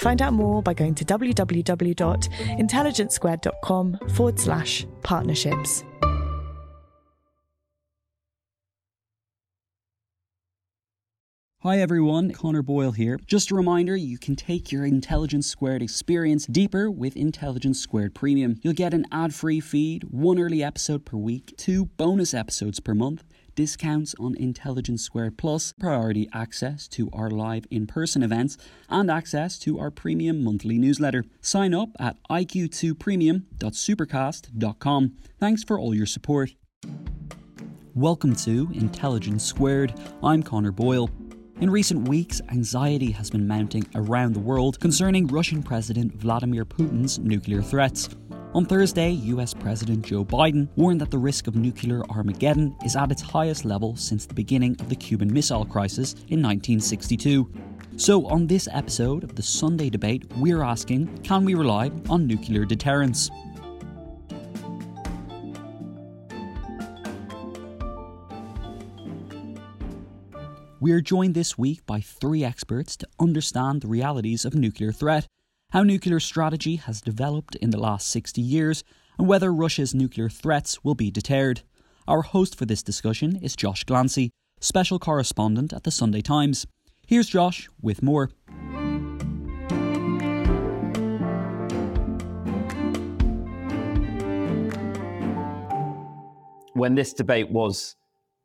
Find out more by going to www.intelligencesquared.com forward slash partnerships. Hi everyone, Connor Boyle here. Just a reminder, you can take your Intelligence Squared experience deeper with Intelligence Squared Premium. You'll get an ad-free feed, one early episode per week, two bonus episodes per month, discounts on Intelligence Squared Plus, priority access to our live in-person events, and access to our premium monthly newsletter. Sign up at iq2premium.supercast.com. Thanks for all your support. Welcome to Intelligence Squared. I'm Connor Boyle. In recent weeks, anxiety has been mounting around the world concerning Russian President Vladimir Putin's nuclear threats. On Thursday, US President Joe Biden warned that the risk of nuclear Armageddon is at its highest level since the beginning of the Cuban Missile Crisis in 1962. So, on this episode of the Sunday debate, we're asking can we rely on nuclear deterrence? We are joined this week by three experts to understand the realities of nuclear threat, how nuclear strategy has developed in the last 60 years, and whether Russia's nuclear threats will be deterred. Our host for this discussion is Josh Glancy, special correspondent at the Sunday Times. Here's Josh with more. When this debate was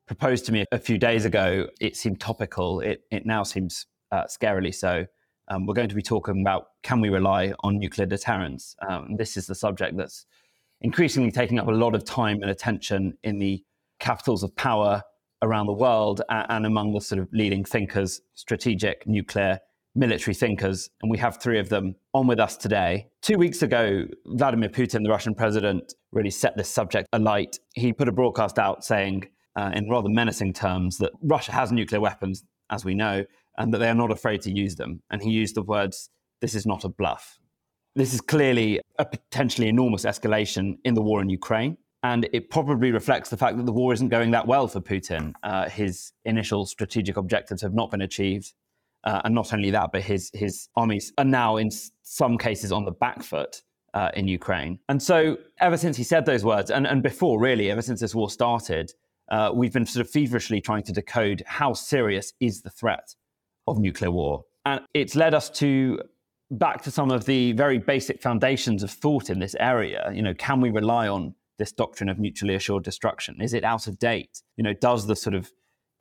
proposed to me a few days ago, it seemed topical. It, it now seems uh, scarily so. Um, we're going to be talking about can we rely on nuclear deterrence? Um, this is the subject that's increasingly taking up a lot of time and attention in the capitals of power around the world and, among the sort of leading thinkers, strategic, nuclear, military thinkers. And we have three of them on with us today. Two weeks ago, Vladimir Putin, the Russian president, really set this subject alight. He put a broadcast out saying, uh, in rather menacing terms that Russia has nuclear weapons, as we know, and that they are not afraid to use them. And he used the words, this is not a bluff. This is clearly a potentially enormous escalation in the war in Ukraine. And it probably reflects the fact that the war isn't going that well for Putin. Uh, his initial strategic objectives have not been achieved. Uh, and not only that, but his, his armies are now, in some cases, on the back foot uh, in Ukraine. And so, ever since he said those words, and, and before really, ever since this war started, uh, we've been sort of feverishly trying to decode how serious is the threat of nuclear war. And it's led us to back to some of the very basic foundations of thought in this area. You know, can we rely on this doctrine of mutually assured destruction? Is it out of date? You know, does the sort of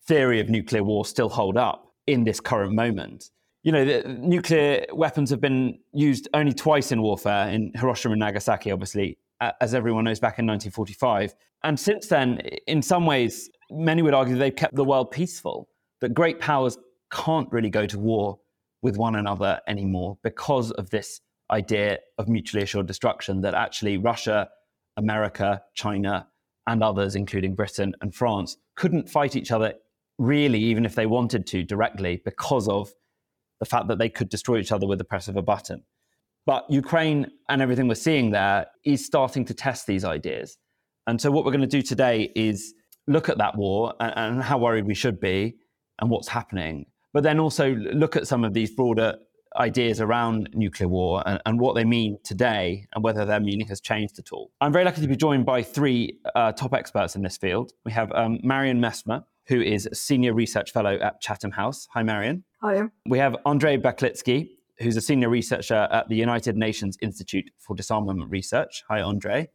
theory of nuclear war still hold up in this current moment? You know, the, nuclear weapons have been used only twice in warfare in Hiroshima and Nagasaki, obviously, as everyone knows, back in 1945. And since then, in some ways, many would argue they've kept the world peaceful, that great powers can't really go to war with one another anymore because of this idea of mutually assured destruction that actually Russia, America, China, and others, including Britain and France, couldn't fight each other really, even if they wanted to directly, because of the fact that they could destroy each other with the press of a button. But Ukraine and everything we're seeing there is starting to test these ideas. And so, what we're going to do today is look at that war and, and how worried we should be and what's happening, but then also look at some of these broader ideas around nuclear war and, and, what they mean today and whether their meaning has changed at all. I'm very lucky to be joined by three uh, top experts in this field. We have um, Marion Messmer, who is a senior research fellow at Chatham House. Hi, Marion. Hi. We have Andrei Baklitsky, who's a senior researcher at the United Nations Institute for Disarmament Research. Hi, Andrei.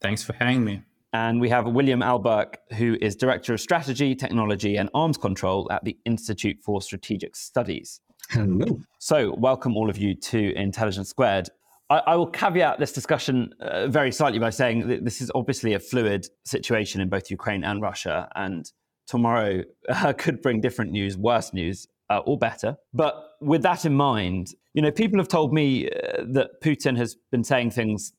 Thanks for having me. And we have William Alberque, who is Director of Strategy, Technology and Arms Control at the Institute for Strategic Studies. Hello. So, welcome all of you to Intelligence Squared. I, I will caveat this discussion uh, very slightly by saying that this is obviously a fluid situation in both Ukraine and Russia, and tomorrow uh, could bring different news, worse news, uh, or better. But with that in mind, you know, people have told me uh, that Putin has been saying things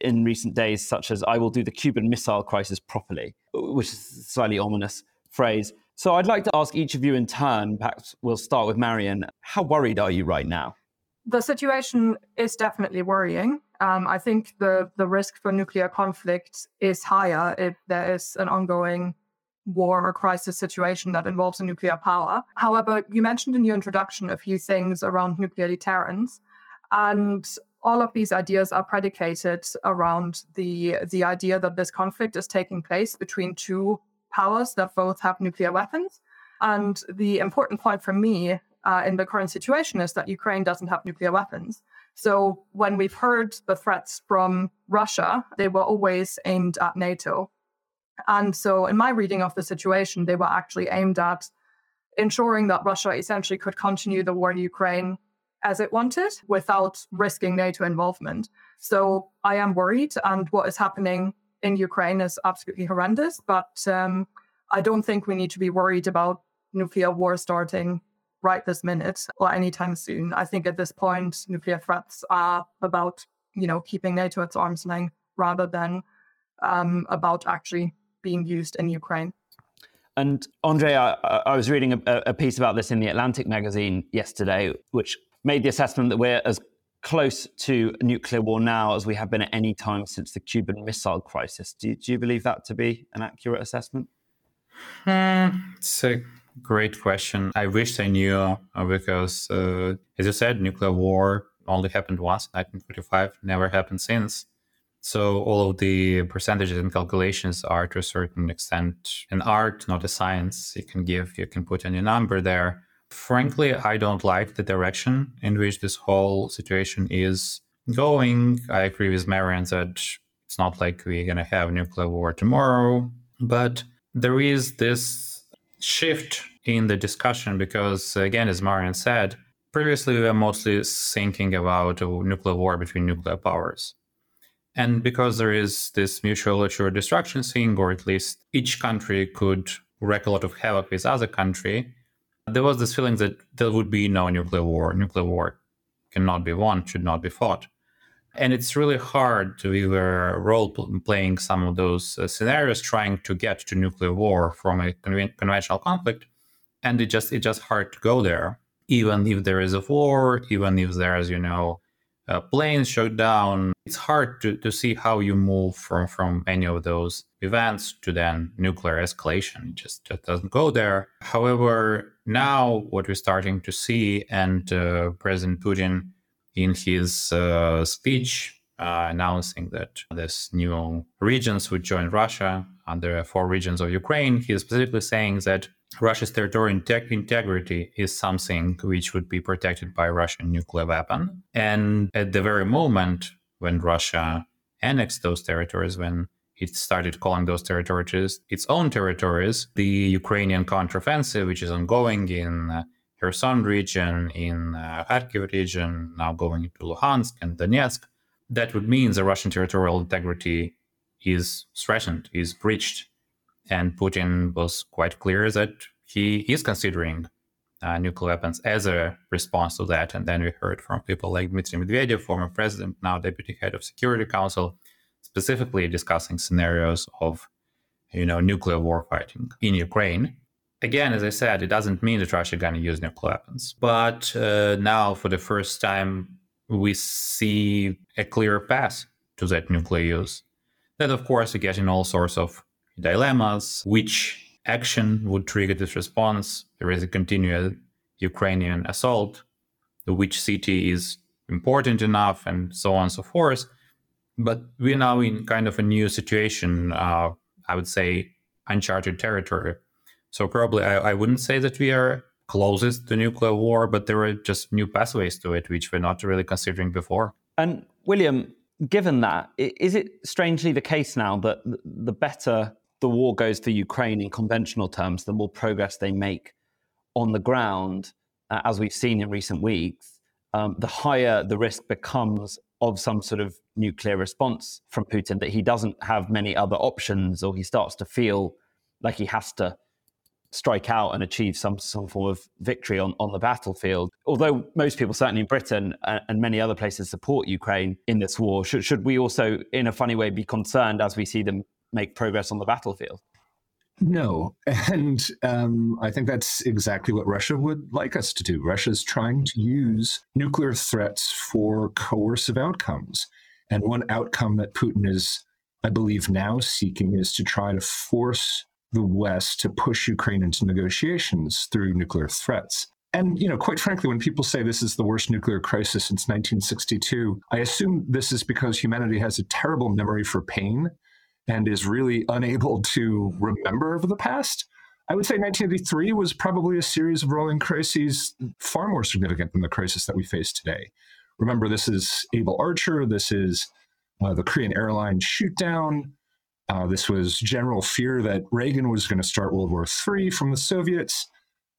in recent days, such as "I will do the Cuban Missile Crisis properly," which is a slightly ominous phrase. So I'd like to ask each of you in turn. Perhaps we'll start with Marion. How worried are you right now? The situation is definitely worrying. Um, I think the the risk for nuclear conflict is higher if there is an ongoing war or crisis situation that involves a nuclear power. However, you mentioned in your introduction a few things around nuclear deterrence, and all of these ideas are predicated around the the idea that this conflict is taking place between two powers that both have nuclear weapons. And the important point for me uh, in the current situation is that Ukraine doesn't have nuclear weapons. So when we've heard the threats from Russia, they were always aimed at NATO. And so, in my reading of the situation, they were actually aimed at ensuring that Russia essentially could continue the war in Ukraine as it wanted without risking NATO involvement. So, I am worried, and what is happening in Ukraine is absolutely horrendous. But um, I don't think we need to be worried about nuclear war starting right this minute or anytime soon. I think at this point, nuclear threats are about you know keeping NATO at arm's length rather than um, about actually being used in Ukraine. And Andre, I, I was reading a, a, piece about this in the Atlantic magazine yesterday, which made the assessment that we're as close to nuclear war now as we have been at any time since the Cuban Missile Crisis. Do, do you believe that to be an accurate assessment? Hmm, it's a great question. I wish I knew uh, because, uh, as you said, nuclear war only happened once, 1945, never happened since. So all of the percentages and calculations are to a certain extent an art, not a science. You can give, you can put any number there. Frankly, I don't like the direction in which this whole situation is going. I agree with Marion that it's not like we're going to have nuclear war tomorrow, but there is this shift in the discussion because, again, as Marion said, previously we were mostly thinking about a nuclear war between nuclear powers. And because there is this mutual assured destruction thing, or at least each country could wreak a lot of havoc with other country, there was this feeling that there would be no nuclear war. Nuclear war cannot be won, should not be fought. And it's really hard to either role playing some of those uh, scenarios, trying to get to nuclear war from a con- conventional conflict, and it just it's just hard to go there. Even if there is a war, even if there's you know uh, planes shut down. It's hard to, to see how you move from, from any of those events to then nuclear escalation. It just, just doesn't go there. However, now what we're starting to see, and uh, President Putin in his uh, speech uh, announcing that this new regions would join Russia under four regions of Ukraine, he is specifically saying that Russia's territorial integrity is something which would be protected by Russian nuclear weapon. And at the very moment when Russia annexed those territories, when it started calling those territories its own territories, the Ukrainian counteroffensive, which is ongoing in uh, Kherson region, in uh, Kharkiv region, now going into Luhansk and Donetsk, that would mean the Russian territorial integrity is threatened, is breached and Putin was quite clear that he is considering uh, nuclear weapons as a response to that. And then we heard from people like Dmitry Medvedev, former president, now deputy head of Security Council, specifically discussing scenarios of, you know, nuclear warfighting in Ukraine. Again, as I said, it doesn't mean that Russia is going to use nuclear weapons. But uh, now, for the first time, we see a clear path to that nuclear use. Then, of course, we get in all sorts of dilemmas. Which action would trigger this response? There is a continued Ukrainian assault. Which city is important enough, and so on and so forth. But we're now in kind of a new situation, uh, I would say uncharted territory. So probably I, I wouldn't say that we are closest to nuclear war, but there are just new pathways to it, which we're not really considering before. And William, given that, is it strangely the case now that the better the war goes for Ukraine in conventional terms, the more progress they make on the ground, uh, as we've seen in recent weeks, um, the higher the risk becomes of some sort of nuclear response from Putin, that he doesn't have many other options, or he starts to feel like he has to strike out and achieve some some form of victory on, on the battlefield. Although most people, certainly in Britain and, and many other places, support Ukraine in this war, should, should we also, in a funny way, be concerned as we see them make progress on the battlefield? No. And um, I think that's exactly what Russia would like us to do. Russia is trying to use nuclear threats for coercive outcomes. And one outcome that Putin is, I believe, now seeking is to try to force the West to push Ukraine into negotiations through nuclear threats. And, you know, quite frankly, when people say this is the worst nuclear crisis since 1962, I assume this is because humanity has a terrible memory for pain and is really unable to remember of the past. I would say 1983 was probably a series of rolling crises far more significant than the crisis that we face today. Remember, this is Able Archer, this is uh, the Korean airline shootdown, uh, this was general fear that Reagan was going to start World War III from the Soviets.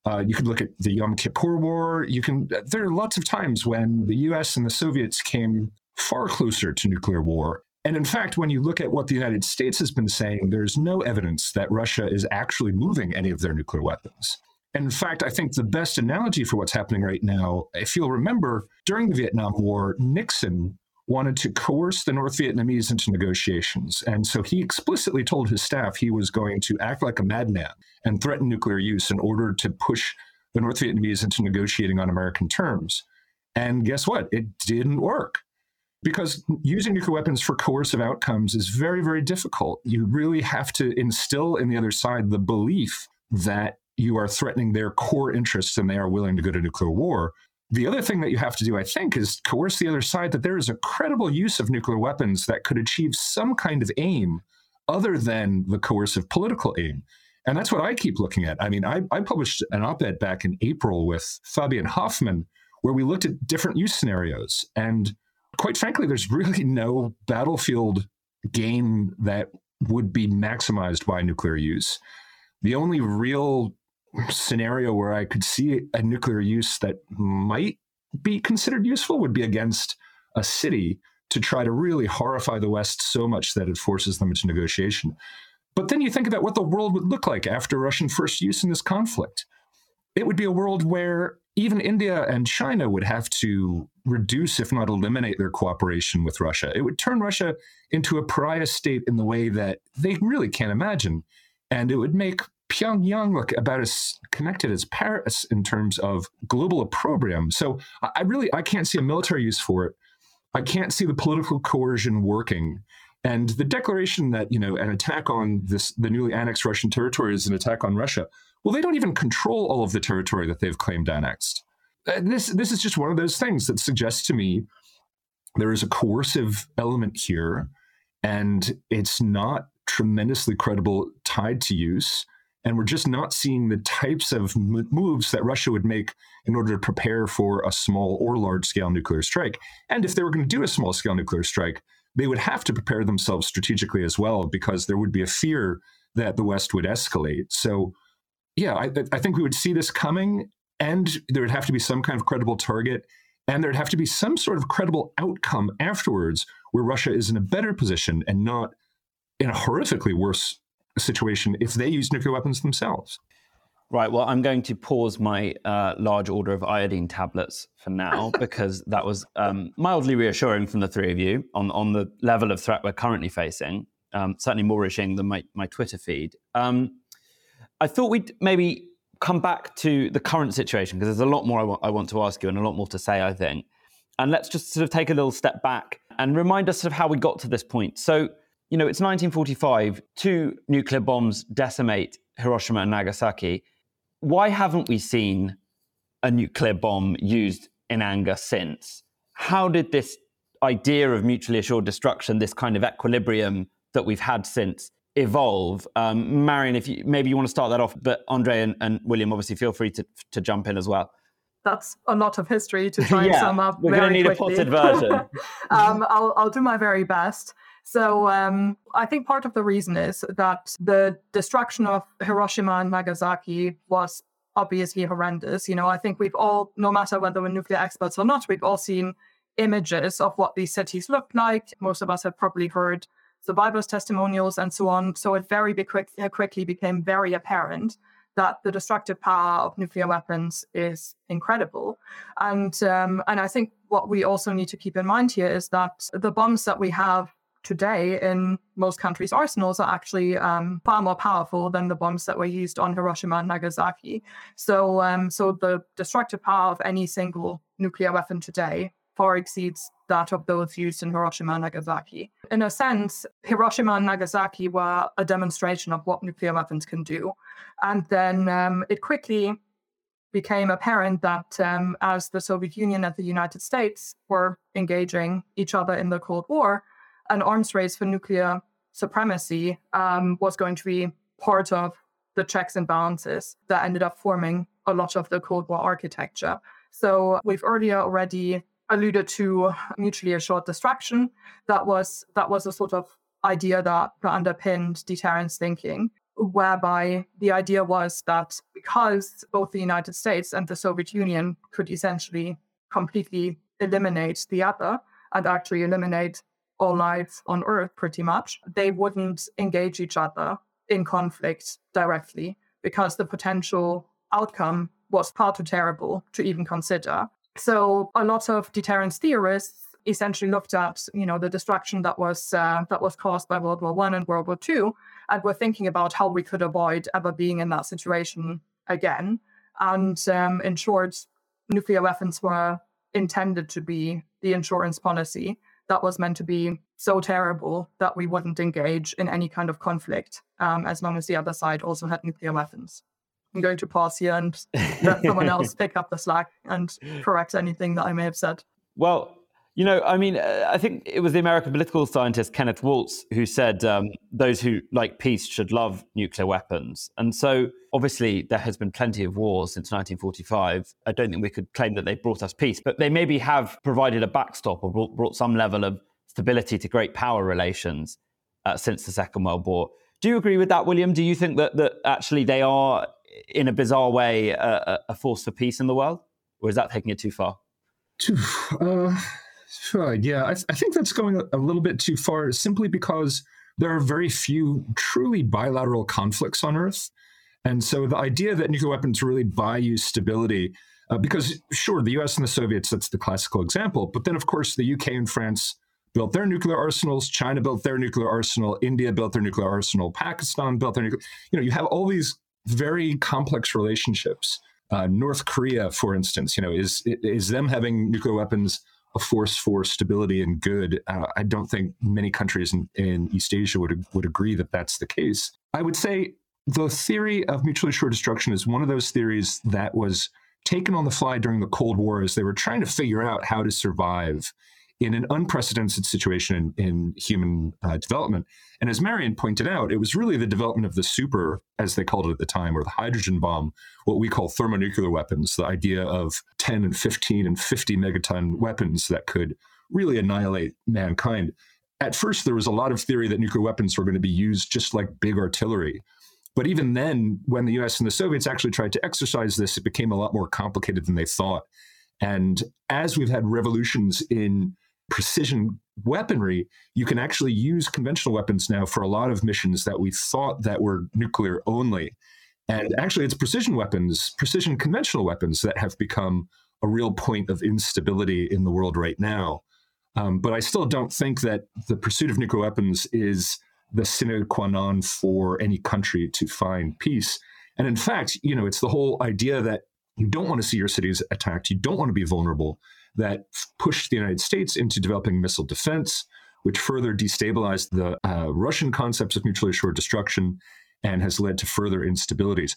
Uh, you could look at the Yom Kippur War. You can. There are lots of times when the U.S. and the Soviets came far closer to nuclear war. And in fact, when you look at what the United States has been saying, there's no evidence that Russia is actually moving any of their nuclear weapons. And In fact, I think the best analogy for what's happening right now, if you'll remember, during the Vietnam War, Nixon wanted to coerce the North Vietnamese into negotiations. And so he explicitly told his staff he was going to act like a madman and threaten nuclear use in order to push the North Vietnamese into negotiating on American terms. And guess what? It didn't work. Because using nuclear weapons for coercive outcomes is very, very difficult. You really have to instill in the other side the belief that you are threatening their core interests and they are willing to go to nuclear war. The other thing that you have to do, I think, is coerce the other side that there is a credible use of nuclear weapons that could achieve some kind of aim other than the coercive political aim. And that's what I keep looking at. I mean, I, I published an op ed back in April with Fabian Hoffmann where we looked at different use scenarios. And quite frankly, there's really no battlefield gain that would be maximized by nuclear use. The only real scenario where I could see a nuclear use that might be considered useful would be against a city to try to really horrify the West so much that it forces them into negotiation. But then you think about what the world would look like after Russian first use in this conflict. It would be a world where even India and China would have to reduce, if not eliminate, their cooperation with Russia. It would turn Russia into a pariah state in the way that they really can't imagine. And it would make Pyongyang look about as connected as Paris in terms of global opprobrium. So I really I can't see a military use for it. I can't see the political coercion working. And the declaration that you know an attack on this the newly annexed Russian territory is an attack on Russia. Well, they don't even control all of the territory that they've claimed annexed. And this this is just one of those things that suggests to me there is a coercive element here, and it's not tremendously credible tied to use. And we're just not seeing the types of moves that Russia would make in order to prepare for a small or large scale nuclear strike. And if they were going to do a small scale nuclear strike, they would have to prepare themselves strategically as well, because there would be a fear that the West would escalate. So, yeah, I, I think we would see this coming, and there would have to be some kind of credible target, and there'd have to be some sort of credible outcome afterwards where Russia is in a better position and not in a horrifically worse situation if they use nuclear weapons themselves. Right. Well, I'm going to pause my uh, large order of iodine tablets for now because that was um, mildly reassuring from the three of you on, on the level of threat we're currently facing. Um, certainly more reassuring than my, my Twitter feed. Um, I thought we'd maybe come back to the current situation because there's a lot more I, wa- I want to ask you and a lot more to say, I think. And let's just sort of take a little step back and remind us of how we got to this point. So, you know, it's 1945, two nuclear bombs decimate Hiroshima and Nagasaki. Why haven't we seen a nuclear bomb used in anger since? How did this idea of mutually assured destruction, this kind of equilibrium that we've had since, evolve? Um, Marion, if you, maybe you want to start that off, but Andre and, and William, obviously, feel free to, to jump in as well that's a lot of history to try yeah, and sum up. We're going to need quickly. a potted version. um, I'll, I'll do my very best. So um, I think part of the reason is that the destruction of Hiroshima and Nagasaki was obviously horrendous. You know, I think we've all, no matter whether we're nuclear experts or not, we've all seen images of what these cities looked like. Most of us have probably heard survivors' testimonials and so on. So it very quick, quickly became very apparent that the destructive power of nuclear weapons is incredible. And um, and I think what we also need to keep in mind here is that the bombs that we have today in most countries' arsenals are actually um, far more powerful than the bombs that were used on Hiroshima and Nagasaki. So um, so the destructive power of any single nuclear weapon today far exceeds that of those used in Hiroshima and Nagasaki. In a sense, Hiroshima and Nagasaki were a demonstration of what nuclear weapons can do. And then um, it quickly became apparent that um, as the Soviet Union and the United States were engaging each other in the Cold War, an arms race for nuclear supremacy um, was going to be part of the checks and balances that ended up forming a lot of the Cold War architecture. So we've earlier already alluded to mutually assured destruction. That was that was a sort of idea that, underpinned deterrence thinking, whereby the idea was that because both the United States and the Soviet Union could essentially completely eliminate the other and actually eliminate all life on Earth pretty much, they wouldn't engage each other in conflict directly because the potential outcome was far too terrible to even consider. So a lot of deterrence theorists essentially looked at you know the destruction that was uh, that was caused by World War One and World War Two, and were thinking about how we could avoid ever being in that situation again. And um, in short, nuclear weapons were intended to be the insurance policy that was meant to be so terrible that we wouldn't engage in any kind of conflict um, as long as the other side also had nuclear weapons. I'm going to pause here and let someone else pick up the slack and correct anything that I may have said. Well, you know, I mean, uh, I think it was the American political scientist Kenneth Waltz who said um, those who like peace should love nuclear weapons. And so, obviously, there has been plenty of wars since 1945. I don't think we could claim that they brought us peace, but they maybe have provided a backstop or brought, brought some level of stability to great power relations uh, since the Second World War. Do you agree with that, William? Do you think that, that actually they are in a bizarre way, a, a force for peace in the world, or is that taking it too far? Uh, yeah, I, I, think that's going a little bit too far, simply because there are very few truly bilateral conflicts on Earth, and so the idea that nuclear weapons really buy you stability. Uh, because sure, the U.S. and the Soviets—that's the classical example. But then, of course, the UK and France built their nuclear arsenals. China built their nuclear arsenal. India built their nuclear arsenal. Pakistan built their nuclear. You know, you have all these very complex relationships. Uh, North Korea, for instance, you know, is is them having nuclear weapons a force for stability and good? Uh, I don't think many countries in, in East Asia would would agree that that's the case. I would say the theory of mutually assured destruction is one of those theories that was taken on the fly during the Cold War as they were trying to figure out how to survive in an unprecedented situation in, in human uh, development. And as Marion pointed out, it was really the development of the super, as they called it at the time, or the hydrogen bomb, what we call thermonuclear weapons, the idea of 10 and 15 and 50 megaton weapons that could really annihilate mankind. At first, there was a lot of theory that nuclear weapons were going to be used just like big artillery. But even then, when the US and the Soviets actually tried to exercise this, it became a lot more complicated than they thought. And as we've had revolutions in precision weaponry, you can actually use conventional weapons now for a lot of missions that we thought that were nuclear only. And actually, it's precision weapons, precision conventional weapons that have become a real point of instability in the world right now. Um, but I still don't think that the pursuit of nuclear weapons is the sine qua non for any country to find peace. And in fact, you know, it's the whole idea that you don't want to see your cities attacked. You don't want to be vulnerable. That pushed the United States into developing missile defense, which further destabilized the uh, Russian concepts of mutually assured destruction and has led to further instabilities.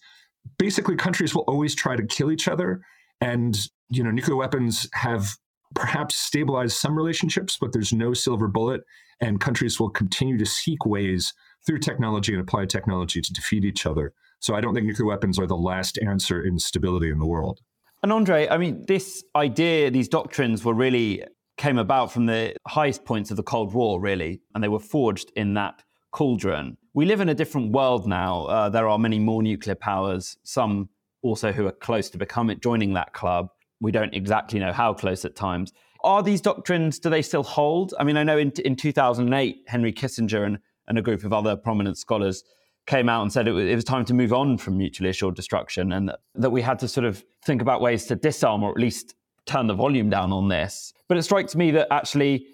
Basically, countries will always try to kill each other, and you know, nuclear weapons have perhaps stabilized some relationships, but there's no silver bullet, and countries will continue to seek ways through technology and applied technology to defeat each other. So I don't think nuclear weapons are the last answer in stability in the world. And Andre, I mean, this idea, these doctrines were really came about from the highest points of the Cold War, really, and they were forged in that cauldron. We live in a different world now. Uh, there are many more nuclear powers, some also who are close to becoming joining that club. We don't exactly know how close at times. Are these doctrines, do they still hold? I mean, I know in, in 2008, Henry Kissinger and, and a group of other prominent scholars came out and said it was, it was, time to move on from mutually assured destruction and that, that we had to sort of think about ways to disarm or at least turn the volume down on this. But it strikes me that actually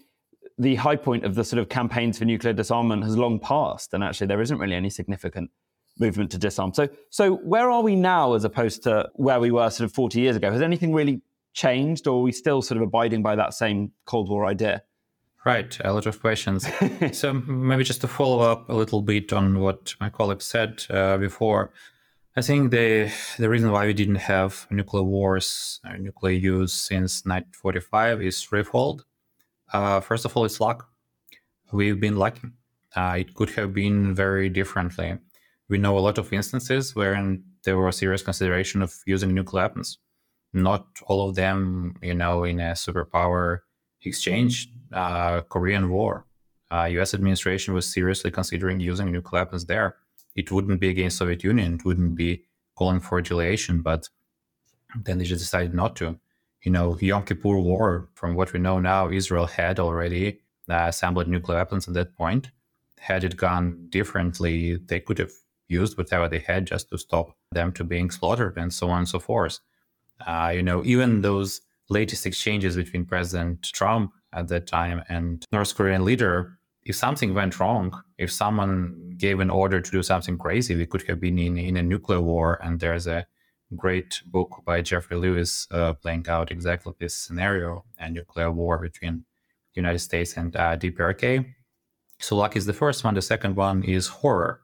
the high point of the sort of campaigns for nuclear disarmament has long passed, and actually there isn't really any significant movement to disarm. So, so where are we now as opposed to where we were sort of 40 years ago? Has anything really changed, or are we still sort of abiding by that same Cold War idea? Right, a lot of questions. so maybe just to follow up a little bit on what my colleague said uh, before, I think the the reason why we didn't have nuclear wars or nuclear use since 1945 is threefold. Uh, first of all, it's luck. We've been lucky. Uh, it could have been very differently. We know a lot of instances wherein there was serious consideration of using nuclear weapons. Not all of them, you know, in a superpower exchange uh, Korean War, uh, U.S. administration was seriously considering using nuclear weapons there. It wouldn't be against Soviet Union. It wouldn't be calling for retaliation, but then they just decided not to. You know, Yom Kippur War, from what we know now, Israel had already uh, assembled nuclear weapons at that point. Had it gone differently, they could have used whatever they had just to stop them to being slaughtered and so on and so forth. Uh, you know, even those latest exchanges between President Trump at that time and North Korean leader, if something went wrong, if someone gave an order to do something crazy, we could have been in, in a nuclear war. And there's a great book by Jeffrey Lewis uh, playing out exactly this scenario, a nuclear war between the United States and uh, DPRK. So luck is the first one. The second one is horror.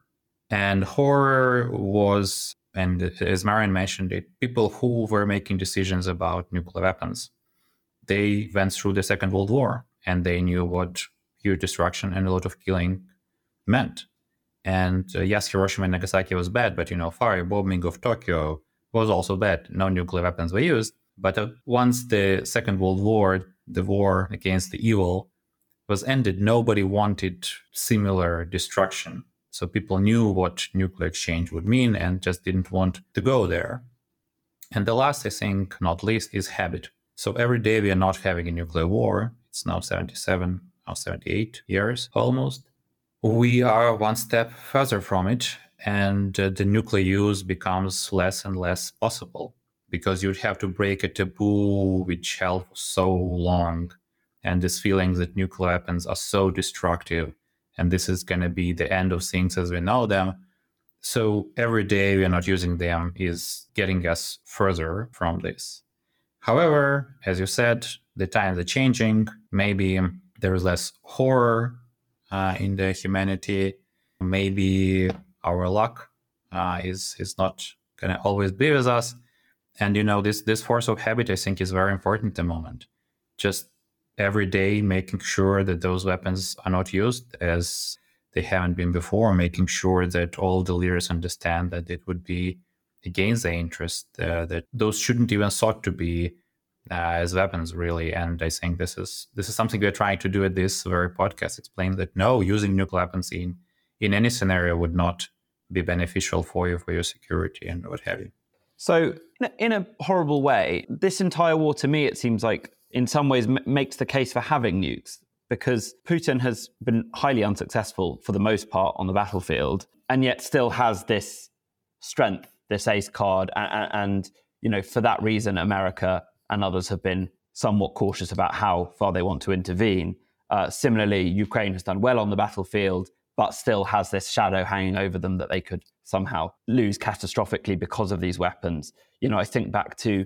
And horror was, and as Marion mentioned it, people who were making decisions about nuclear weapons they went through the Second World War and they knew what huge destruction and a lot of killing meant. And uh, yes, Hiroshima and Nagasaki was bad, but you know, firebombing of Tokyo was also bad. No nuclear weapons were used. But uh, once the Second World War, the war against the evil, was ended, nobody wanted similar destruction. So people knew what nuclear exchange would mean and just didn't want to go there. And the last, I think, not least, is habit. So every day we are not having a nuclear war. It's now 77, now 78 years almost. We are one step further from it, and uh, the nuclear use becomes less and less possible because you'd have to break a taboo which held for so long. And this feeling that nuclear weapons are so destructive and this is going to be the end of things as we know them. So every day we are not using them is getting us further from this. However, as you said, the times are changing. Maybe there is less horror uh, in the humanity. Maybe our luck uh, is is not going to always be with us. And you know, this this force of habit, I think, is very important at the moment. Just every day making sure that those weapons are not used as they haven't been before, making sure that all the leaders understand that it would be against their interest, uh, that those shouldn't even sought to be uh, as weapons, really. And I think this is this is something we're trying to do at this very podcast. Explain that no, using nuclear weapons in in any scenario would not be beneficial for you for your security and what have you. So, in a horrible way, this entire war to me, it seems like in some ways m- makes the case for having nukes because Putin has been highly unsuccessful for the most part on the battlefield and yet still has this strength this ace card, and, and you know for that reason, America and others have been somewhat cautious about how far they want to intervene. Uh, similarly, Ukraine has done well on the battlefield, but still has this shadow hanging over them that they could somehow lose catastrophically because of these weapons. You know, I think back to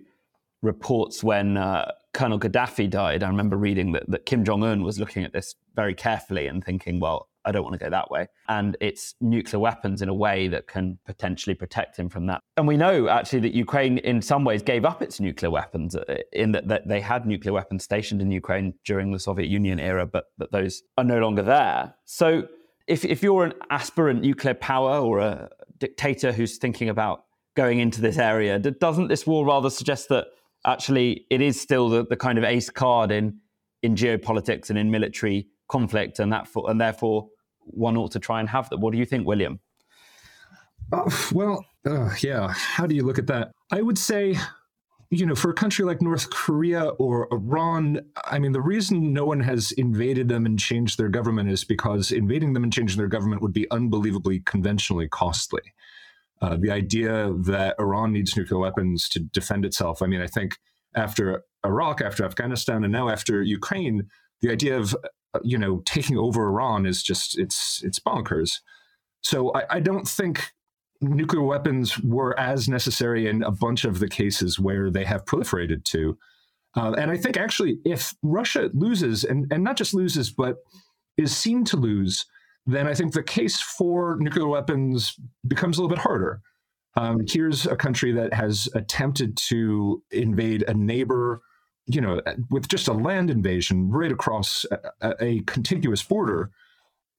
reports when uh, Colonel Gaddafi died, I remember reading that, that Kim Jong un was looking at this very carefully and thinking, well, I don't want to go that way. And it's nuclear weapons in a way that can potentially protect him from that. And we know actually that Ukraine, in some ways, gave up its nuclear weapons uh, in that, that they had nuclear weapons stationed in Ukraine during the Soviet Union era, but, but those are no longer there. So if, if you're an aspirant nuclear power or a dictator who's thinking about going into this area, doesn't this war rather suggest that actually it is still the, the kind of ace card in, in geopolitics and in military conflict, and that for, and therefore one ought to try and have that. What do you think, William? Uh, well, uh, yeah. How do you look at that? I would say, you know, for a country like North Korea or Iran, I mean, the reason no one has invaded them and changed their government is because invading them and changing their government would be unbelievably conventionally costly. Uh, the idea that Iran needs nuclear weapons to defend itself. I mean, I think after Iraq, after Afghanistan, and now after Ukraine, the idea of you know taking over Iran is just it's it's bonkers. So I, I don't think nuclear weapons were as necessary in a bunch of the cases where they have proliferated to. Uh, and I think actually, if Russia loses, and, and not just loses, but is seen to lose, then I think the case for nuclear weapons becomes a little bit harder. Um, here's a country that has attempted to invade a neighbor you know, uh, with just a land invasion right across a, a, contiguous border,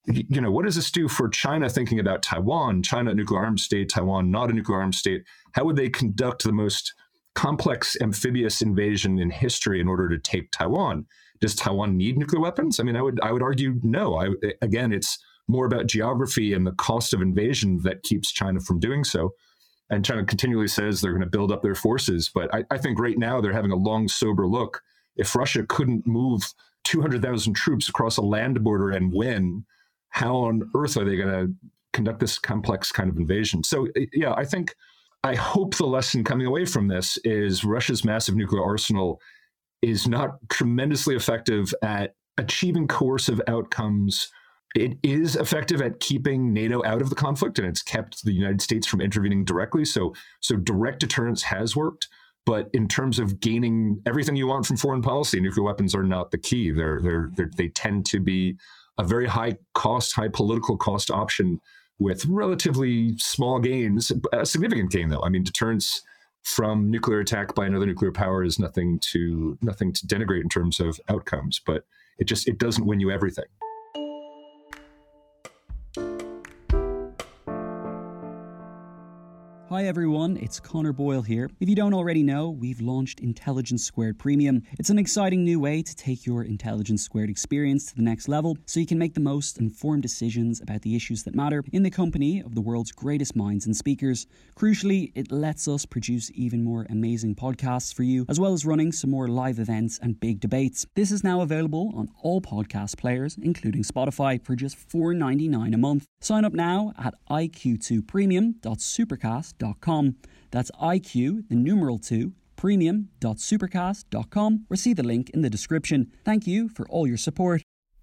you know, what does this do for China thinking about Taiwan, China a nuclear armed state, Taiwan not a nuclear armed state? How would they conduct the most complex amphibious invasion in history in order to take Taiwan? Does Taiwan need nuclear weapons? I mean, I would I would argue no. I, again, it's more about geography and the cost of invasion that keeps China from doing so and China continually says they're going to build up their forces. But I, I, think right now they're having a long, sober look. If Russia couldn't move 200,000 troops across a land border and win, how on earth are they going to conduct this complex kind of invasion? So, yeah, I think, I hope the lesson coming away from this is Russia's massive nuclear arsenal is not tremendously effective at achieving coercive outcomes it is effective at keeping NATO out of the conflict, and it's kept the United States from intervening directly. So, so direct deterrence has worked. But in terms of gaining everything you want from foreign policy, nuclear weapons are not the key. They're, they're, mm-hmm. they're they tend to be a very high cost, high political cost option with relatively small gains. A significant gain, though. I mean, deterrence from nuclear attack by another nuclear power is nothing to nothing to denigrate in terms of outcomes, but it just it doesn't win you everything. Hi everyone, it's Connor Boyle here. If you don't already know, we've launched Intelligence Squared Premium. It's an exciting new way to take your Intelligence Squared experience to the next level so you can make the most informed decisions about the issues that matter in the company of the world's greatest minds and speakers. Crucially, it lets us produce even more amazing podcasts for you, as well as running some more live events and big debates. This is now available on all podcast players, including Spotify, for just $4.99 a month. Sign up now at iq2premium.supercast.com premium.supercast.com. That's IQ, the numeral 2, premium.supercast.com, or see the link in the description. Thank you for all your support.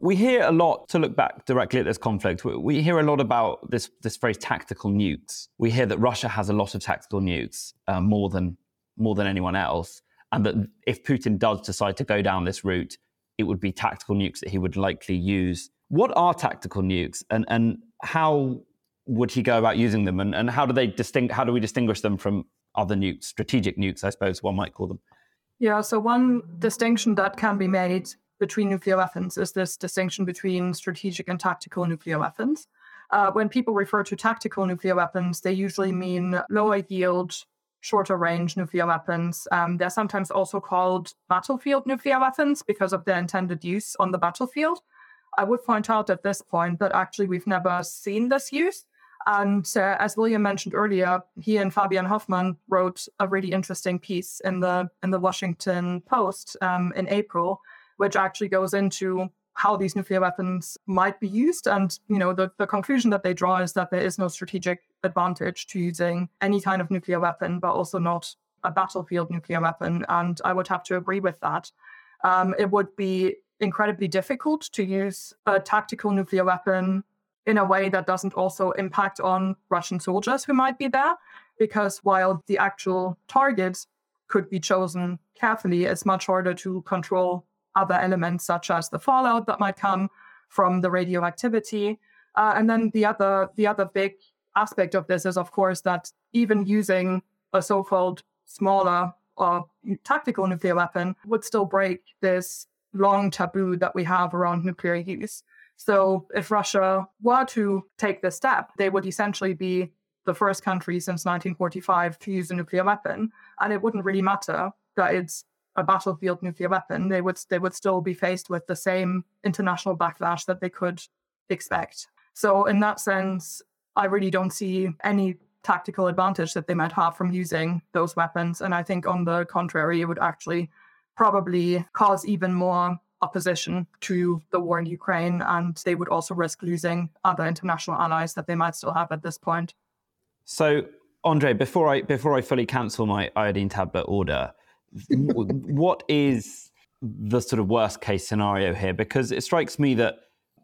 we hear a lot to look back directly at this conflict. We hear a lot about this this phrase tactical nukes. We hear that Russia has a lot of tactical nukes, uh, more than more than anyone else, and that if Putin does decide to go down this route, it would be tactical nukes that he would likely use. What are tactical nukes, and and how would he go about using them, and, and how do they distinct? How do we distinguish them from other nukes, strategic nukes, I suppose one might call them? Yeah, so one distinction that can be made between nuclear weapons is this distinction between strategic and tactical nuclear weapons. Uh, when people refer to tactical nuclear weapons, they usually mean lower yield, shorter range nuclear weapons. Um, they're sometimes also called battlefield nuclear weapons because of their intended use on the battlefield. I would point out at this point that actually we've never seen this use. And uh, as William mentioned earlier, he and Fabian Hoffmann wrote a really interesting piece in the in the Washington Post um, in April which actually goes into how these nuclear weapons might be used. And, you know, the, the conclusion that they draw is that there is no strategic advantage to using any kind of nuclear weapon, but also not a battlefield nuclear weapon. And I would have to agree with that. Um, it would be incredibly difficult to use a tactical nuclear weapon in a way that doesn't also impact on Russian soldiers who might be there. Because while the actual target could be chosen carefully, it's much harder to control other elements such as the fallout that might come from the radioactivity. Uh, and then the other the other big aspect of this is, of course, that even using a so-called smaller or tactical nuclear weapon would still break this long taboo that we have around nuclear use. So if Russia were to take this step, they would essentially be the first country since 1945 to use a nuclear weapon. And it wouldn't really matter that it's a battlefield nuclear weapon, they would they would still be faced with the same international backlash that they could expect. So in that sense, I really don't see any tactical advantage that they might have from using those weapons. And I think on the contrary, it would actually probably cause even more opposition to the war in Ukraine, and they would also risk losing other international allies that they might still have at this point. So, Andre, before I before I fully cancel my iodine tablet order, what is the sort of worst case scenario here? Because it strikes me that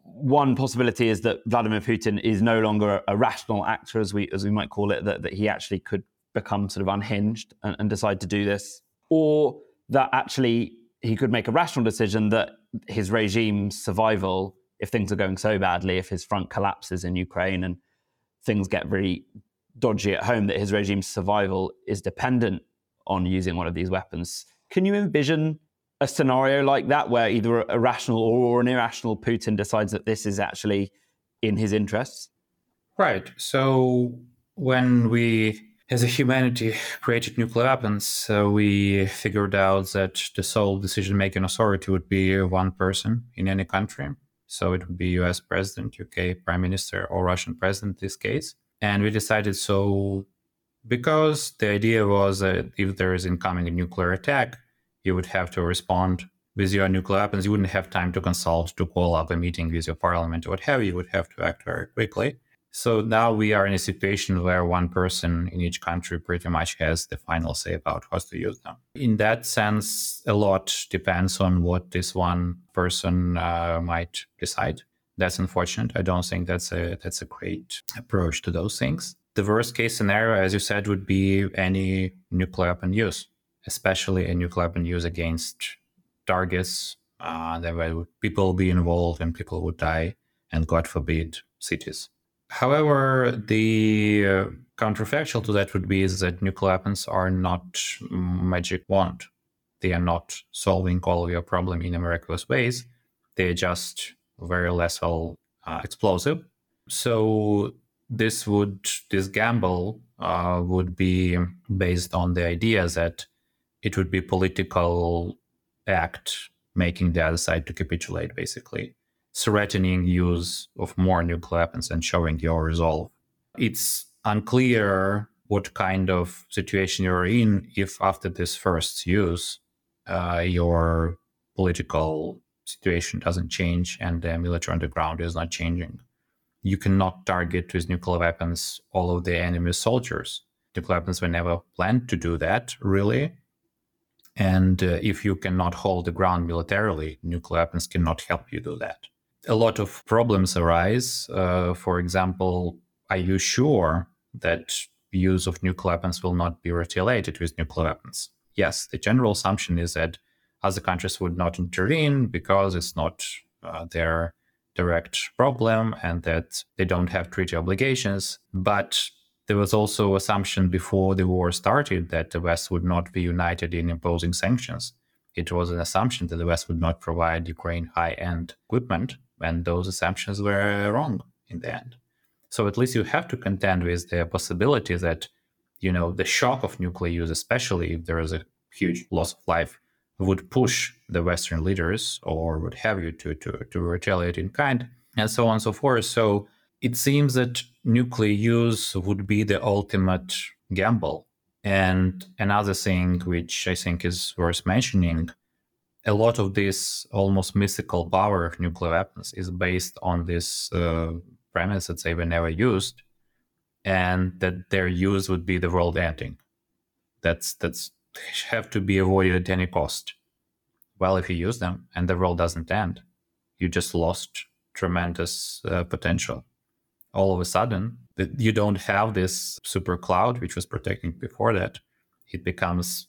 one possibility is that Vladimir Putin is no longer a rational actor, as we as we might call it, that, that he actually could become sort of unhinged and, and decide to do this, or that actually he could make a rational decision that his regime's survival, if things are going so badly, if his front collapses in Ukraine and things get really dodgy at home, that his regime's survival is dependent on using one of these weapons. Can you envision a scenario like that where either a rational or an irrational Putin decides that this is actually in his interests? Right. So when we, as a humanity, created nuclear weapons, uh, we figured out that the sole decision-making authority would be one person in any country. So it would be U.S. president, UK prime minister, or Russian president in this case. And we decided so because the idea was that if there is incoming a nuclear attack, you would have to respond with your nuclear weapons. You wouldn't have time to consult, to call up a meeting with your parliament or what have you. You would have to act very quickly. So now we are in a situation where one person in each country pretty much has the final say about how to use them. In that sense, a lot depends on what this one person uh, might decide. That's unfortunate. I don't think that's a that's a great approach to those things. The worst case scenario, as you said, would be any nuclear weapon use, especially a nuclear weapon use against targets uh, that would people be involved and people would die, and God forbid, cities. However, the uh, counterfactual to that would be is that nuclear weapons are not magic wand. They are not solving all of your problem in a miraculous ways. They are just very lethal uh, explosive. So this would this gamble uh, would be based on the idea that it would be political act making the other side to capitulate, basically threatening use of more nuclear weapons and showing your resolve. It's unclear what kind of situation you're in if after this first use uh, your political situation doesn't change and the military underground is not changing. You cannot target with nuclear weapons all of the enemy soldiers. Nuclear weapons were never planned to do that, really. And uh, if you cannot hold the ground militarily, nuclear weapons cannot help you do that. A lot of problems arise. Uh, for example, are you sure that use of nuclear weapons will not be retaliated with nuclear weapons? Yes, the general assumption is that other countries would not intervene because it's not uh, their direct problem and that they don't have treaty obligations. But there was also assumption before the war started that the West would not be united in imposing sanctions. It was an assumption that the West would not provide Ukraine high-end equipment, and those assumptions were wrong in the end. So at least you have to contend with the possibility that, you know, the shock of nuclear use, especially if there is a huge loss of life, would push the Western leaders or what have you to, to, to retaliate in kind, and so on and so forth. So it seems that nuclear use would be the ultimate gamble. And another thing which I think is worth mentioning a lot of this almost mystical power of nuclear weapons is based on this uh, premise that they were never used and that their use would be the world ending. That's that's have to be avoided at any cost. Well, if you use them and the world doesn't end, you just lost tremendous uh, potential. All of a sudden, that you don't have this super cloud which was protecting before that. It becomes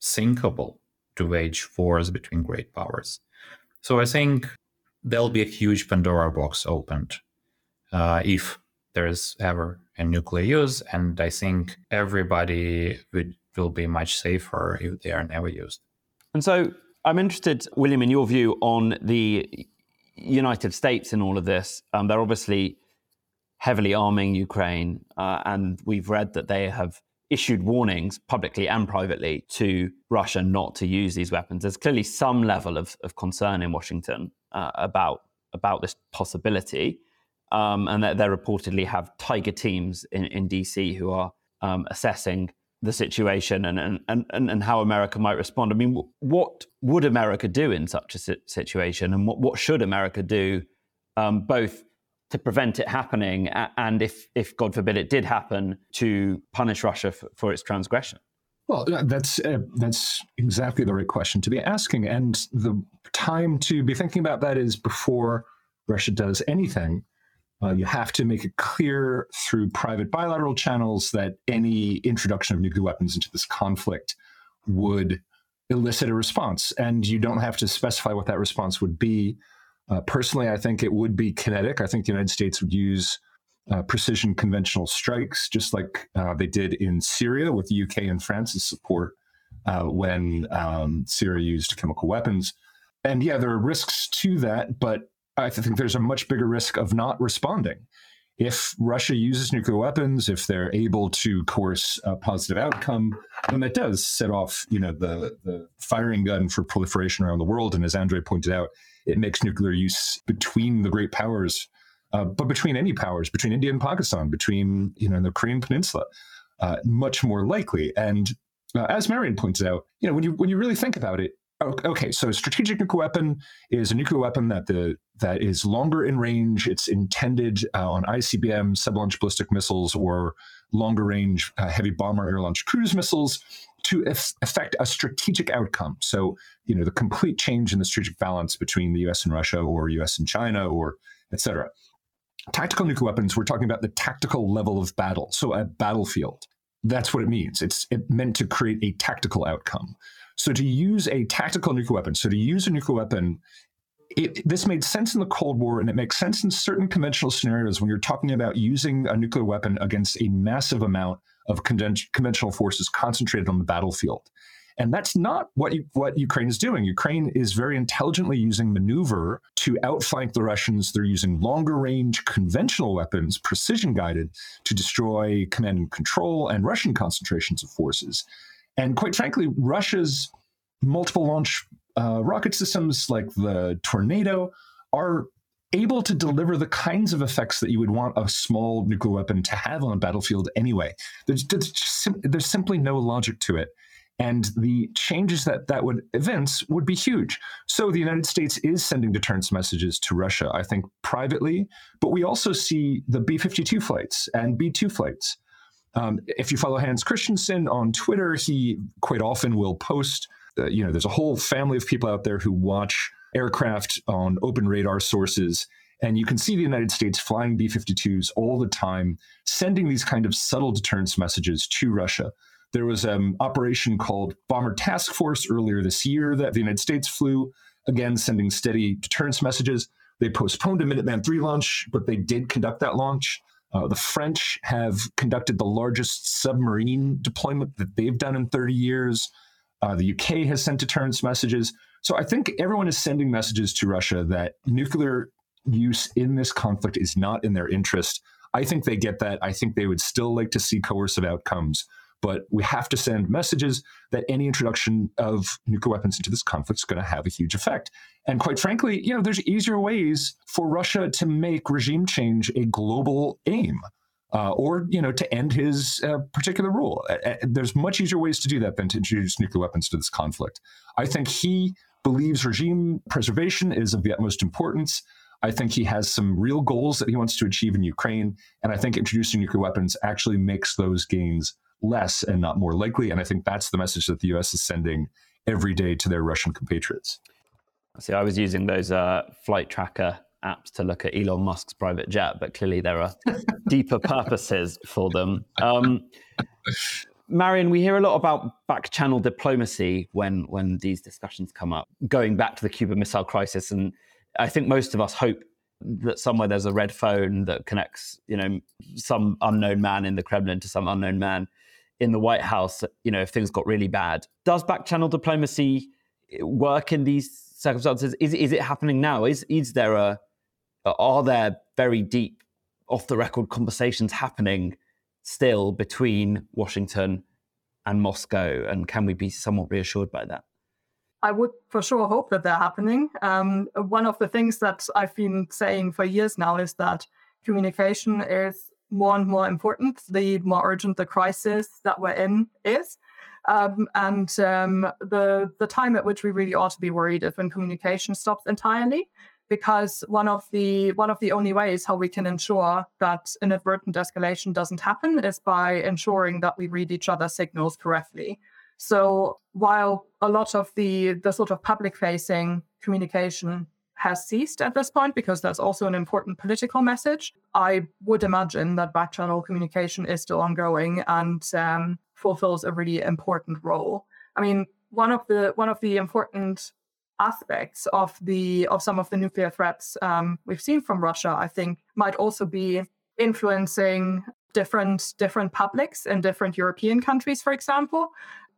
sinkable to wage wars between great powers. So I think there'll be a huge Pandora box opened uh, if there's ever a nuclear use, and I think everybody would will be much safer if they are never used. And so I'm interested, William, in your view on the United States in all of this. Um, they're obviously heavily arming Ukraine, uh, and we've read that they have issued warnings publicly and privately to Russia not to use these weapons. There's clearly some level of, of concern in Washington uh, about about this possibility, um, and that they reportedly have tiger teams in, in DC who are um, assessing the situation and, and, and, and how America might respond. I mean, what would America do in such a situation? And what, what should America do, um, both to prevent it happening and, if, if, God forbid, it did happen, to punish Russia for, for its transgression? Well, that's uh, that's exactly the right question to be asking, and the time to be thinking about that is before Russia does anything. Uh, you have to make it clear through private bilateral channels that any introduction of nuclear weapons into this conflict would elicit a response. And you don't have to specify what that response would be. Uh, personally, I think it would be kinetic. I think the United States would use uh, precision conventional strikes, just like uh, they did in Syria with the UK and France's support uh, when um, Syria used chemical weapons. And yeah, there are risks to that, but I think there's a much bigger risk of not responding. If Russia uses nuclear weapons, if they're able to coerce a positive outcome, then that does set off, you know, the, the firing gun for proliferation around the world. And as Andre pointed out, it makes nuclear use between the great powers, uh, but between any powers, between India and Pakistan, between you know the Korean Peninsula, uh, much more likely. And uh, as Marion pointed out, you know when you when you really think about it, okay, so a strategic nuclear weapon is a nuclear weapon that the that is longer in range. It's intended uh, on ICBM, sub-launch ballistic missiles, or longer range uh, heavy bomber air-launched cruise missiles to affect a strategic outcome. So, you know, the complete change in the strategic balance between the U.S. and Russia, or U.S. and China, or etc. Tactical nuclear weapons, we're talking about the tactical level of battle. So, a battlefield. That's what it means. It's it meant to create a tactical outcome. So to use a tactical nuclear weapon, so to use a nuclear weapon, it, this made sense in the Cold War, and it makes sense in certain conventional scenarios when you're talking about using a nuclear weapon against a massive amount of conventional forces concentrated on the battlefield. And that's not what you, what Ukraine is doing. Ukraine is very intelligently using maneuver to outflank the Russians. They're using longer range conventional weapons, precision guided, to destroy command and control and Russian concentrations of forces. And quite frankly, Russia's multiple launch uh, rocket systems like the Tornado are able to deliver the kinds of effects that you would want a small nuclear weapon to have on a battlefield anyway. There's, there's, there's simply no logic to it. And the changes that that would evince would be huge. So the United States is sending deterrence messages to Russia, I think, privately, but we also see the B 52 flights and B 2 flights. Um, if you follow Hans Kristensen on Twitter, he quite often will post, uh, you know, there's a whole family of people out there who watch aircraft on open radar sources. And you can see the United States flying B 52s all the time, sending these kind of subtle deterrence messages to Russia. There was an operation called Bomber Task Force earlier this year that the United States flew, again, sending steady deterrence messages. They postponed a Minuteman III launch, but they did conduct that launch. Uh, the French have conducted the largest submarine deployment that they've done in 30 years. Uh, the UK has sent deterrence messages. So I think everyone is sending messages to Russia that nuclear use in this conflict is not in their interest. I think they get that. I think they would still like to see coercive outcomes. But we have to send messages that any introduction of nuclear weapons into this conflict is going to have a huge effect. And quite frankly, you know, there's easier ways for Russia to make regime change a global aim uh, or you know to end his uh, particular rule. Uh, there's much easier ways to do that than to introduce nuclear weapons to this conflict. I think he believes regime preservation is of the utmost importance. I think he has some real goals that he wants to achieve in Ukraine, and I think introducing nuclear weapons actually makes those gains less and not more likely. And I think that's the message that the U.S. is sending every day to their Russian compatriots. See, I was using those uh, flight tracker apps to look at Elon Musk's private jet, but clearly there are deeper purposes for them. Um, Marion, we hear a lot about back channel diplomacy when when these discussions come up, going back to the Cuban Missile Crisis, and I think most of us hope that somewhere there's a red phone that connects, you know, some unknown man in the Kremlin to some unknown man in the White House. You know, if things got really bad, does back channel diplomacy work in these circumstances? Is is it happening now? Is is there a are there very deep, off the record conversations happening still between Washington and Moscow? And can we be somewhat reassured by that? I would for sure hope that they're happening. Um, one of the things that I've been saying for years now is that communication is more and more important the more urgent the crisis that we're in is. Um, and um, the the time at which we really ought to be worried is when communication stops entirely because one of the one of the only ways how we can ensure that inadvertent escalation doesn't happen is by ensuring that we read each other's signals correctly. So while a lot of the the sort of public facing communication has ceased at this point because there's also an important political message. I would imagine that backchannel communication is still ongoing and um, fulfills a really important role. I mean, one of the one of the important aspects of the of some of the nuclear threats um, we've seen from Russia, I think, might also be influencing different different publics in different European countries, for example.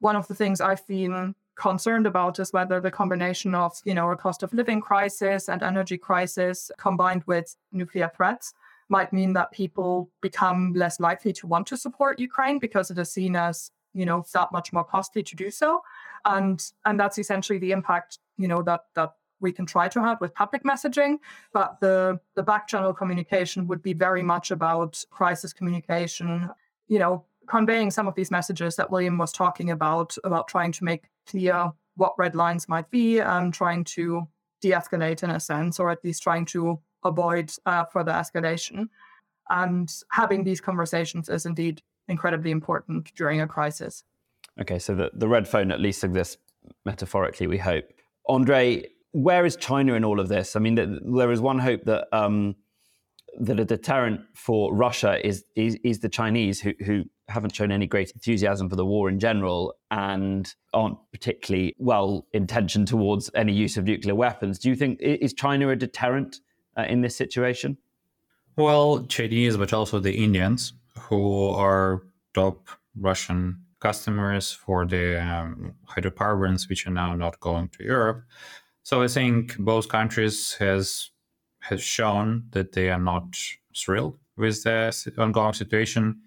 One of the things I've been concerned about is whether the combination of you know a cost of living crisis and energy crisis combined with nuclear threats might mean that people become less likely to want to support Ukraine because it is seen as you know that much more costly to do so. And and that's essentially the impact you know that that we can try to have with public messaging. But the the back channel communication would be very much about crisis communication you know conveying some of these messages that william was talking about about trying to make clear what red lines might be and trying to de-escalate in a sense or at least trying to avoid uh, further escalation and having these conversations is indeed incredibly important during a crisis Okay, so the, the red phone at least exists metaphorically, we hope. Andre, where is China in all of this? I mean, there is one hope that um, that a deterrent for Russia is is, is the Chinese, who, who haven't shown any great enthusiasm for the war in general and aren't particularly well intentioned towards any use of nuclear weapons. Do you think is China a deterrent uh, in this situation? Well, Chinese, but also the Indians, who are top Russian customers for the um, hydrocarbons, which are now not going to Europe. So I think both countries has has shown that they are not thrilled with the ongoing situation.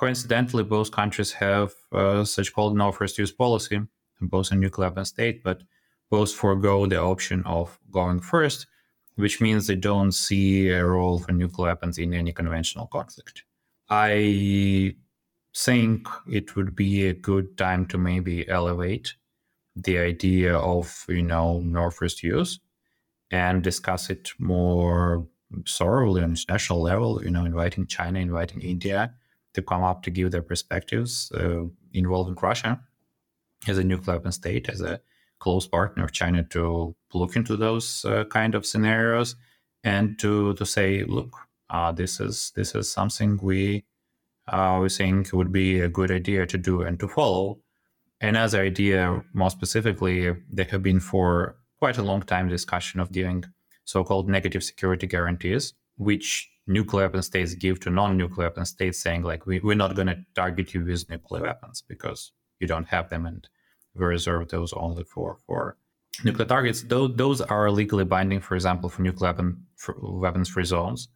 Coincidentally, both countries have uh, such called no first use policy, both a nuclear weapon state, but both forego the option of going first, which means they don't see a role for nuclear weapons in any conventional conflict. I think it would be a good time to maybe elevate the idea of you know no first use and discuss it more thoroughly on international level. You know, inviting China, inviting India to come up to give their perspectives uh, involving Russia as a nuclear weapon state, as a close partner of China to look into those uh, kind of scenarios and to to say, look, uh, this is this is something we uh, we think would be a good idea to do and to follow. Another idea, more specifically, there have been for quite a long time discussion of giving so-called negative security guarantees, which nuclear weapon states give to non-nuclear weapon states, saying like we, we're not going to target you with nuclear weapons because you don't have them, and we reserve those only for for nuclear targets. Those those are legally binding, for example, for nuclear weapon for weapons-free zones.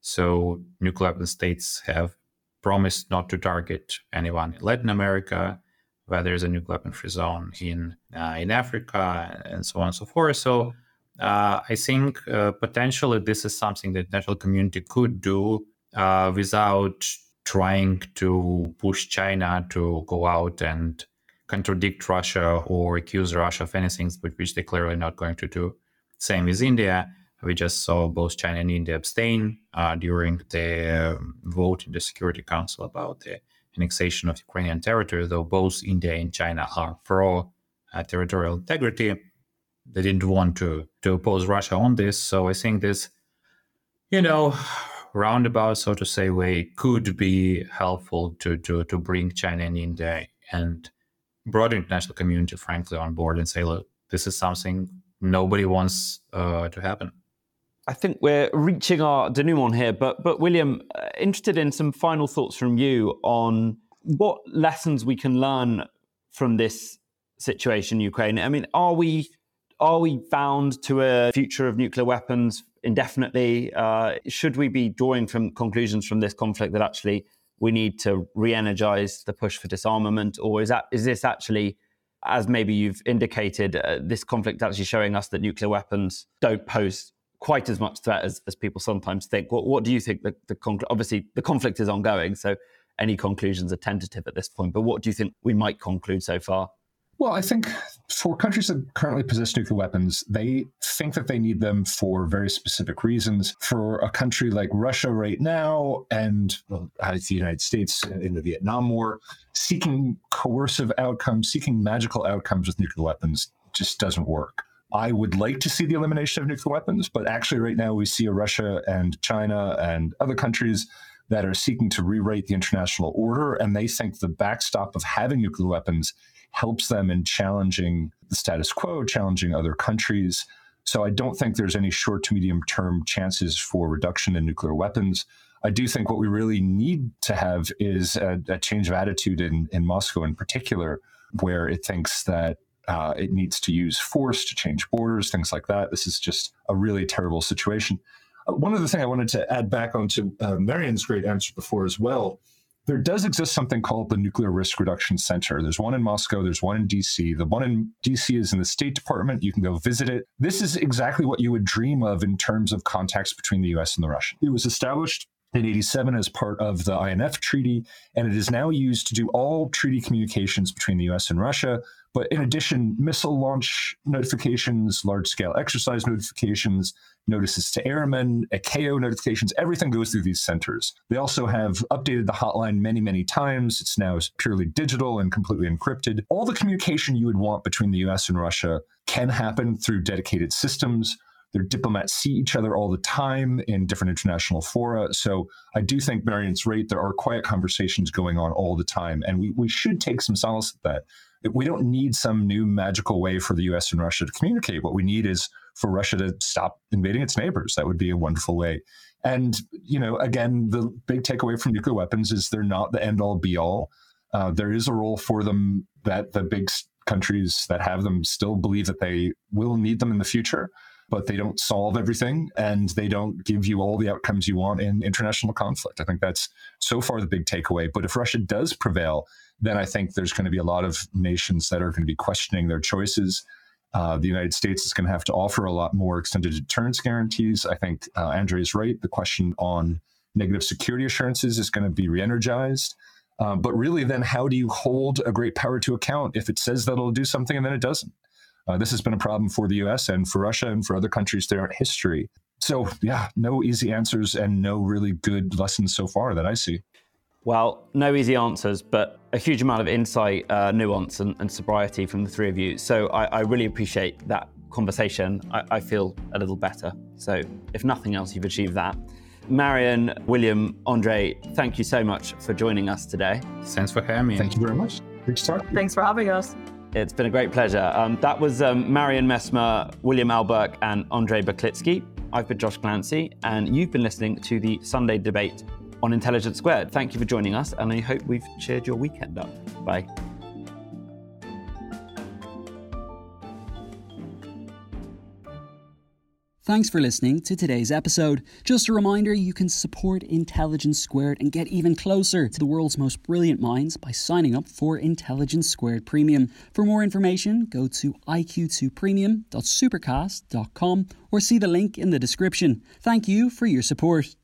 So nuclear weapon states have promised not to target anyone in Latin America, where there's a nuclear weapon free zone in uh, in Africa, and so on and so forth. So uh, I think uh, potentially this is something that the international community could do uh, without trying to push China to go out and contradict Russia or accuse Russia of anything, which they're clearly not going to do. Same with India. We just saw both China and India abstain uh, during the um, vote in the Security Council about the annexation of Ukrainian territory, though both India and China are pro uh, territorial integrity. They didn't want to, to oppose Russia on this. So I think this, you know, roundabout, so to say, way could be helpful to, to, to bring China and India and broader international community, frankly, on board and say, look, this is something nobody wants uh, to happen. I think we're reaching our denouement here, but but William, uh, interested in some final thoughts from you on what lessons we can learn from this situation in Ukraine. I mean, are we are we bound to a future of nuclear weapons indefinitely? Uh, should we be drawing from conclusions from this conflict that actually we need to re-energize the push for disarmament, or is that is this actually as maybe you've indicated, uh, this conflict actually showing us that nuclear weapons don't pose quite as much threat as, as people sometimes think. What, what do you think? The, the obviously the conflict is ongoing, so any conclusions are tentative at this point. But what do you think we might conclude so far? Well, I think for countries that currently possess nuclear weapons, they think that they need them for very specific reasons. For a country like Russia right now, and well, uh, the United States in the Vietnam War, seeking coercive outcomes, seeking magical outcomes with nuclear weapons just doesn't work. I would like to see the elimination of nuclear weapons, but actually, right now, we see Russia and China and other countries that are seeking to rewrite the international order. And they think the backstop of having nuclear weapons helps them in challenging the status quo, challenging other countries. So I don't think there's any short to medium term chances for reduction in nuclear weapons. I do think what we really need to have is a, a change of attitude in, in Moscow in particular, where it thinks that uh, it needs to use force to change borders, things like that. This is just a really terrible situation. Uh, one other thing I wanted to add back onto uh, Marion's great answer before as well. There does exist something called the Nuclear Risk Reduction Center. There's one in Moscow, there's one in DC. The one in DC is in the State Department. You can go visit it. This is exactly what you would dream of in terms of contacts between the US and the Russian. It was established in 87 as part of the INF Treaty, and it is now used to do all treaty communications between the US and Russia but in addition, missile launch notifications, large scale exercise notifications, notices to airmen, ICAO notifications, everything goes through these centers. They also have updated the hotline many, many times. It's now purely digital and completely encrypted. All the communication you would want between the US and Russia can happen through dedicated systems. Their diplomats see each other all the time in different international fora. So I do think Marion's right. There are quiet conversations going on all the time. And we, we should take some solace at that we don't need some new magical way for the US and Russia to communicate. What we need is for Russia to stop invading its neighbors. That would be a wonderful way. And, you know, again, the big takeaway from nuclear weapons is they're not the end all be all. Uh, there is a role for them that the big countries that have them still believe that they will need them in the future, but they don't solve everything and they don't give you all the outcomes you want in international conflict. I think that's so far the big takeaway. But if Russia does prevail, then I think there's going to be a lot of nations that are going to be questioning their choices. Uh, the United States is going to have to offer a lot more extended deterrence guarantees. I think uh, Andre is right. The question on negative security assurances is going to be re energized. Uh, but really, then how do you hold a great power to account if it says that it'll do something and then it doesn't? Uh, this has been a problem for the US and for Russia and for other countries throughout history. So, yeah, no easy answers and no really good lessons so far that I see. Well, no easy answers, but a huge amount of insight, uh, nuance, and, and, sobriety from the three of you. So I, I really appreciate that conversation. I, I, feel a little better. So, if nothing else, you've achieved that. Marion, William, Andre, thank you so much for joining us today. Thanks for having me. Thank you very much. Great to talk. Thanks for having us. It's been a great pleasure. Um, that was um, Marion Messmer, William Alberque, and Andre Baklitskiy. I've been Josh Glancy, and you've been listening to the Sunday debate on Intelligence Squared. Thank you for joining us, and I hope we've cheered your weekend up. Bye. Thanks for listening to today's episode. Just a reminder you can support Intelligence Squared and get even closer to the world's most brilliant minds by signing up for Intelligence Squared Premium. For more information, go to iq2premium.supercast.com or see the link in the description. Thank you for your support.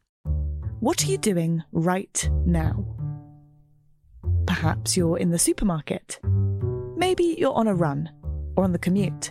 What are you doing right now? Perhaps you're in the supermarket. Maybe you're on a run or on the commute.